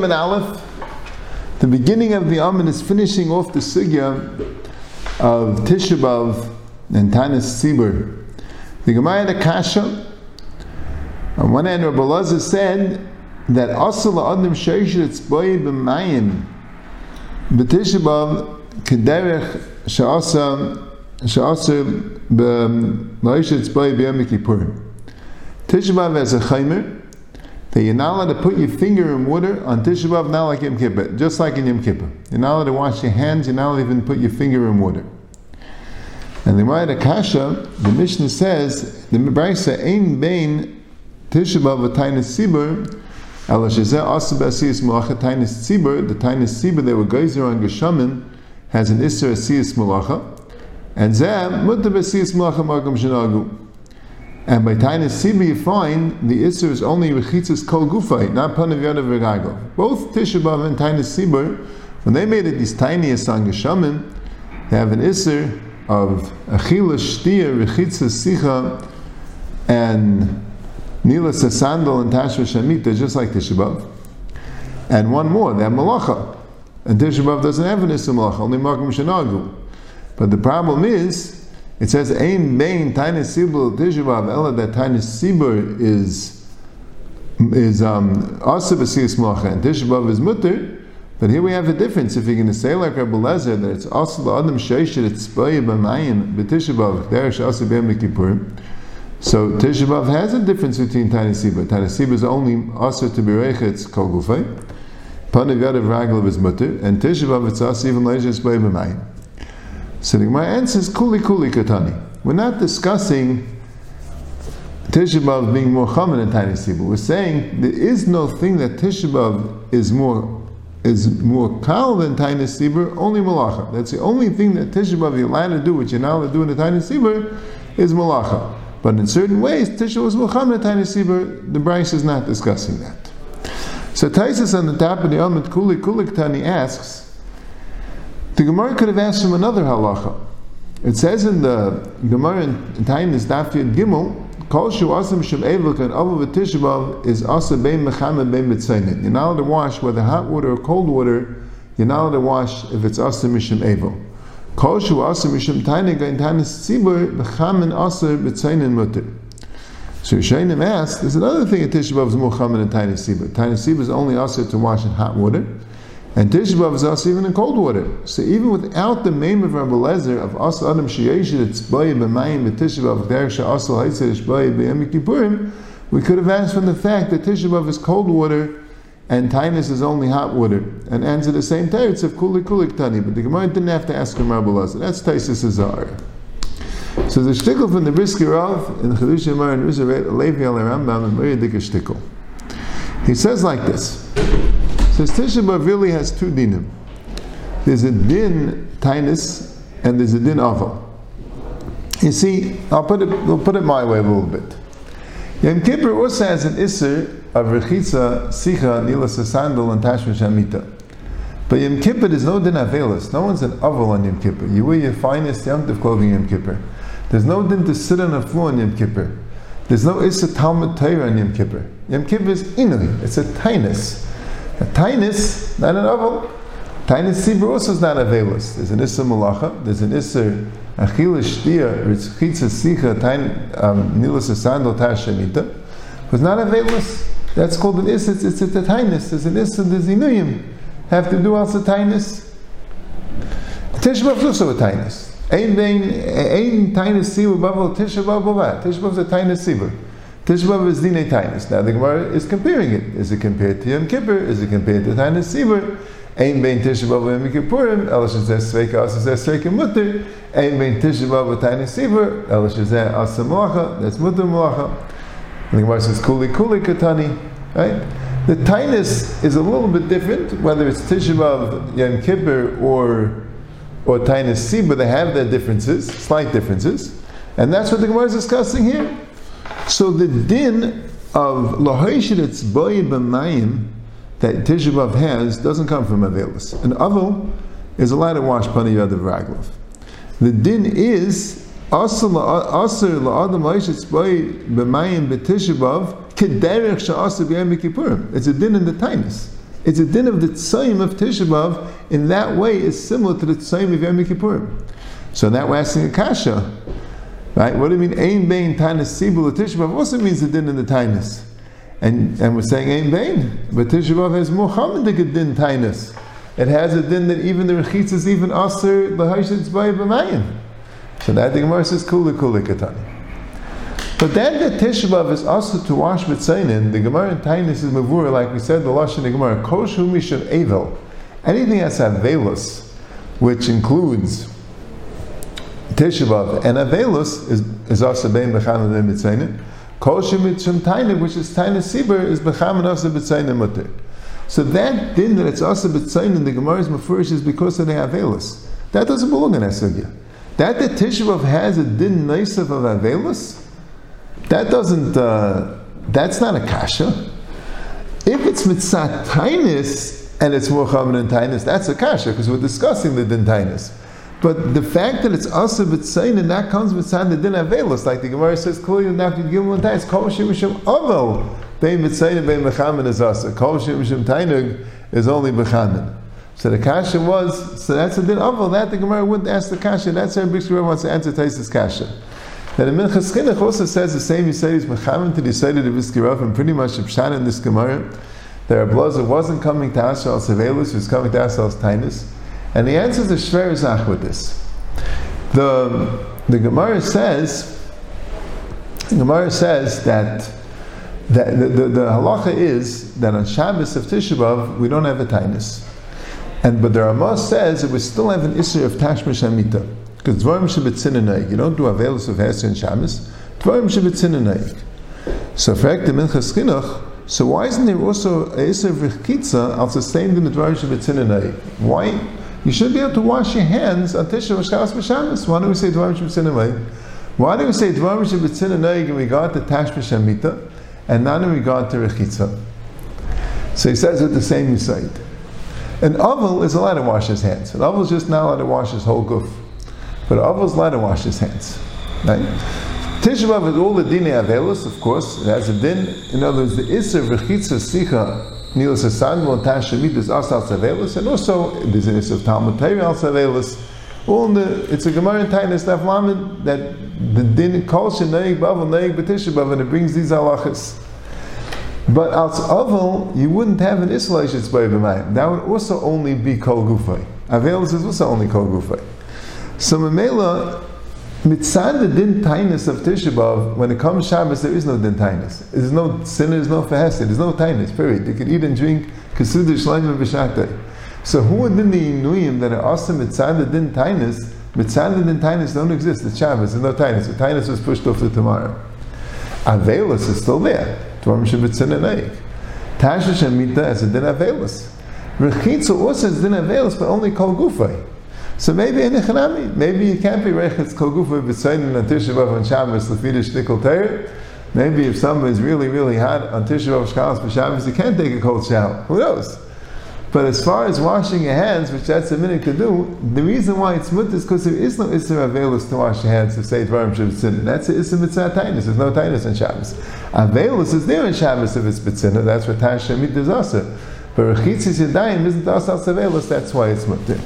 And Aleph. The beginning of the Amen is finishing off the sugya of Tisha B'Av and Tanis Sibur. The Gemara the Kasha. On one hand, Rabbi Lazar said that Asal Adam Sheish Tzboy B'Mayim B'Tisha B'Av Kederech Sha'asa Sha'asa B'Maish Tzboy B'Yom Kippurim. Tisha B'Av has a chaymer that you're not allowed to put your finger in water on Tisha B'Av, not like Yom Kippur, just like in Yom Kippur. You're not allowed to wash your hands, you're not allowed to even put your finger in water. And the Gemara Kasha, the Mishnah says, the Brisa, Ein Bein Tisha B'Av V'Tainis Sibur, Ela Shezeh Malacha Tainis Sibur, the Tainis Sibur they were geyser on Geshamim, has an Isser Asiyas Malacha, and Zeh Mutta B'Asiyas Malacha Magam Shinagu. And by Tainis Sibi, you find the Isser is only Rechitzas Kol Gufay, not Panav Yodav Both Tisha B'Av and Tainis Sibur, when they made it these tiny Asang Geshamim, they have an Isser of Achila Shtia, Rechitzas Sicha, and Nila Sasandal and Tashva Shamita, just like Tisha B'Av. And one more, they have Malacha. And Tisha B'Av doesn't have an Isser Malacha, only Makim Shanagu. But the problem is, it says Ein Bein tiny Sibur Tishabav Ella that tiny Sibur is is um also Basiyas Malacha and Tishabav is Mutter. But here we have a difference. If you're going to say like Rabbi Lezer that it's also the Adam Sheishet it's Boya B'Mayim there also B'Yom. So Tishabav has a difference between Tainis Sibur. Tainis Sibur is only also to be Rechetz Kol Gufay. Panav Yadav Raglav is Mutter and Tishabav it's also even it's Boya B'Mayim. So the Gemara answers Kuli Kuli Katani. We're not discussing Tisha B'Av being more common than Tiny Sibur. We're saying there is no thing that Tisha B'Av is more is more kal than Tiny Sibur, only Malacha. That's the only thing that Tisha B'Av you're allowed to do, which you're not allowed to do in the Tiny is Malacha. But in certain ways, Tisha was than Tiny Sibur. The Bryce is not discussing that. So Taisus on the top of the Amid Kuli Kuli Katani asks, the Gemara could have asked him another halacha. It says in the Gemara in Tainis Daf Yud Gimel, Kol shu asam shem evlik and v'tishabav is asa bein mechame bein mitzaynet. You're not allowed to wash whether hot water or cold water. You're not allowed to wash if it's asa mishim evil. Kol shu asa mishim tainig in tainis tzibur mechamen asa mitzaynet mutter. So Shainim asked, there's another thing in Tisha B'Av is more in Tiny Sibur. Tiny Sibur is only also to wash in hot water. And Tisha B'Av is also even in cold water. So even without the name of Rabbi Lezer of Asa Adam Sheyeshit it's Boye B'Mayim B'Tisha B'Av Derech She'asa Haitzeh Boye B'Yom Kippurim, we could have asked from the fact that Tisha B'Av is cold water and Tainus is only hot water, and answer the same teretz of Kuli Kulik Tani. But the Gemara didn't have to ask him Rabbi Lezer. That's Taisus Azar. So the shtickle from the Brisker Rav in Chedush Yamar and Rizeret Alevi Al Rambam and Mary Dika shtickle. He says like this. Says Tisha really has two dinim. There's a din tainis and there's a din aval. You see, I'll put it, we'll put it my way a little bit. Yom Kippur also has an isser of rechitza, sicha, nilas, sandal, and tashma shamita. But Yom Kippur there's no din avelis. No one's an aval on Yom Kippur. You wear your finest Yom clothing Yom Kippur. There's no din to sit on a floor on Yom Kippur. There's no isser Talmud Torah on Yom Kippur. Yom Kippur is inui. It's a tainus. A tainis, not an oval. Tainis sibur also is not availus. There's an issa malacha, there's an issa achila shtia, ritzchitza sicha, um, nilas sandal tashamita, it's not availus. That's called an issa, it's, a tainis. There's an issa, there's inuyim. Have to do also tainis. Tishbav is also a tainis. Ein tainis sibur bavel tishbav bava. Tishbav is a tainis sibur. Tishbav is Dine Tainus. Now the Gemara is comparing it. Is it compared to Yom Kippur? Is it compared to Tainus Sibur? Ein bein Tishbav Yom Kippurim. Elish says Sveika also says Sveika Mutter. Ein bein Tishbav Tainus Sibur. Elish says Asa Malacha. That's Mutter Malacha. And the Gemara says Kuli Kuli Katani. Right? The Tainus is a little bit different, whether it's Tishbav Yom Kippur or or Tainus Sibur. They have their differences, slight differences, and that's what the Gemara is discussing here. So the din of lahoishitz boy b'mayim that Tisha B'av has doesn't come from Avelis. An avil is allowed to wash pani yad of raglav. The din is Asr la'adam ha'ishitz boi b'mayim b'tishabav kederech sha'asr b'yom kippurim. It's a din in the tainus. It's a din of the tzayim of Tishabav. In that way, is similar to the tzayim of Yom Kippurim. So that we're asking a kasha, right? What do you mean? Ein bein tainus sibul Tishabav also means the din in the tainus. And, and we're saying ain't vain. But Tisha has Muhammad din tainus. It has a din that even the rechitz is even aser l'hashitz by b'mayim. So that the Gemara says kuli kuli katani. But then the Tisha is also to wash mitzainin. The Gemara in tainus is mavur, like we said, the lashon the Gemara kosh humishon evel. Anything that's avelus, which includes Tisha and avelus is is also bein b'chanad mitzainin. Kol shemitzum taina, which is taina sibur, is b'chaman asa b'tzaina mutter. So that din that it's also b'tzaina in the Gemara's mafurish is because of the avelus. That doesn't belong in Esugya. That the Tishrov has a din naisav of avelus, that doesn't, uh, that's not a kasha. If it's mitzat tainis and it's more chaman and tainis, that's a kasha because we're discussing the din tainis. But the fact that it's asa b'tzayin and that comes the din avelus, like the Gemara says clearly in after Gimel Tais, kol shem shem avel, bein b'tzayin bein mechamen is asa, kol shem tainug is only b'chamen. So the kasha was, so that's a din avel, that the Gemara wouldn't ask the kasha, that's how Bishra wants to answer Taisa's kasha. Now the Minchas Chinuch also says the same He Yisrael is mechamen to the Yisrael of Iskirov, and pretty much Pshan in this Gemara, that Rabbi wasn't coming to Asher al Sevelus, was coming to Asher al Tainus, and the answer is the Shver Zach with this. The, the Gemara says, the Gemara says that, that the, the, the halacha is that on Shabbos of Tisha B'Av we don't have a tainus. And but the Ramah says that we still have an issue of Tashmish Hamita. Because Dvarim Shabbat You don't do Avelis of Hesed and Shabbos. Dvarim Shabbat So for the Minchas so why isn't there also a Isser V'chkitza al sustained in the Dvarim Shabbat Why? You should be able to wash your hands on Tisha V'Shkalas V'Shabbos. Why do we say Dvarim Shabbat Why do we say Dvarim Shabbat in regard to Tashmish Hamita and not in regard to Rechitza? So he says it the same side. An oval is allowed to wash his hands. An oval is just not allowed to wash his whole goof. But an oval is allowed to wash his hands. Right? Tisha is all the dine avelus, of course. It has a din. In other words, the iser v'chitza sicha nilas asan von tashemit is asal savelus, and also there's an of Talmud Torah al savelus. All in the, it's a Gemara in Tainis Daf that the din kol sheneig bavel neig b'tisha and it brings these halachas. But als oval, you wouldn't have an isolation by That would also only be kol gufay. Avelus is also only kol gufay. So Mamela, mitzad the din of Tisha when it comes Shabbos, there is no din. There's no sin, there's no fahesed, there's no tainus, period. You can eat and drink kasudah shleim and b'shaktay. So who din the inuyim that are also mitzad the din tainus, mitzad the din don't exist, it's Shabbos, there's no tainus. The tainus was pushed off to tomorrow. Avelus is still there. Dvarim shebitzin and Tasha shemita as a din avelus. Rechitza also is din avelus, but only kol gufay. So maybe in Echanami, maybe you can't be Rechetz Kol Gufa B'Tzayin on Tisha B'Av on Shabbos Lefidish Shtikol Teir. Maybe if someone is really, really hot on Tisha B'Av Shkalas B'Shabbos, you can't take a cold shower. Who knows? But as far as washing your hands, which that's a minute to do, the reason why it's mut is because there is no Isra Avelus to wash your hands to say Dvarim Shabbatzin. That's an Isra Mitzvah Tainus. There's no Tainus on Shabbos. Avelus is there in Shabbos if it's Mitzvah. That's what Tash Shemit is also. But Rechitzis Yadayim isn't also Avelus, that's why it's mutter.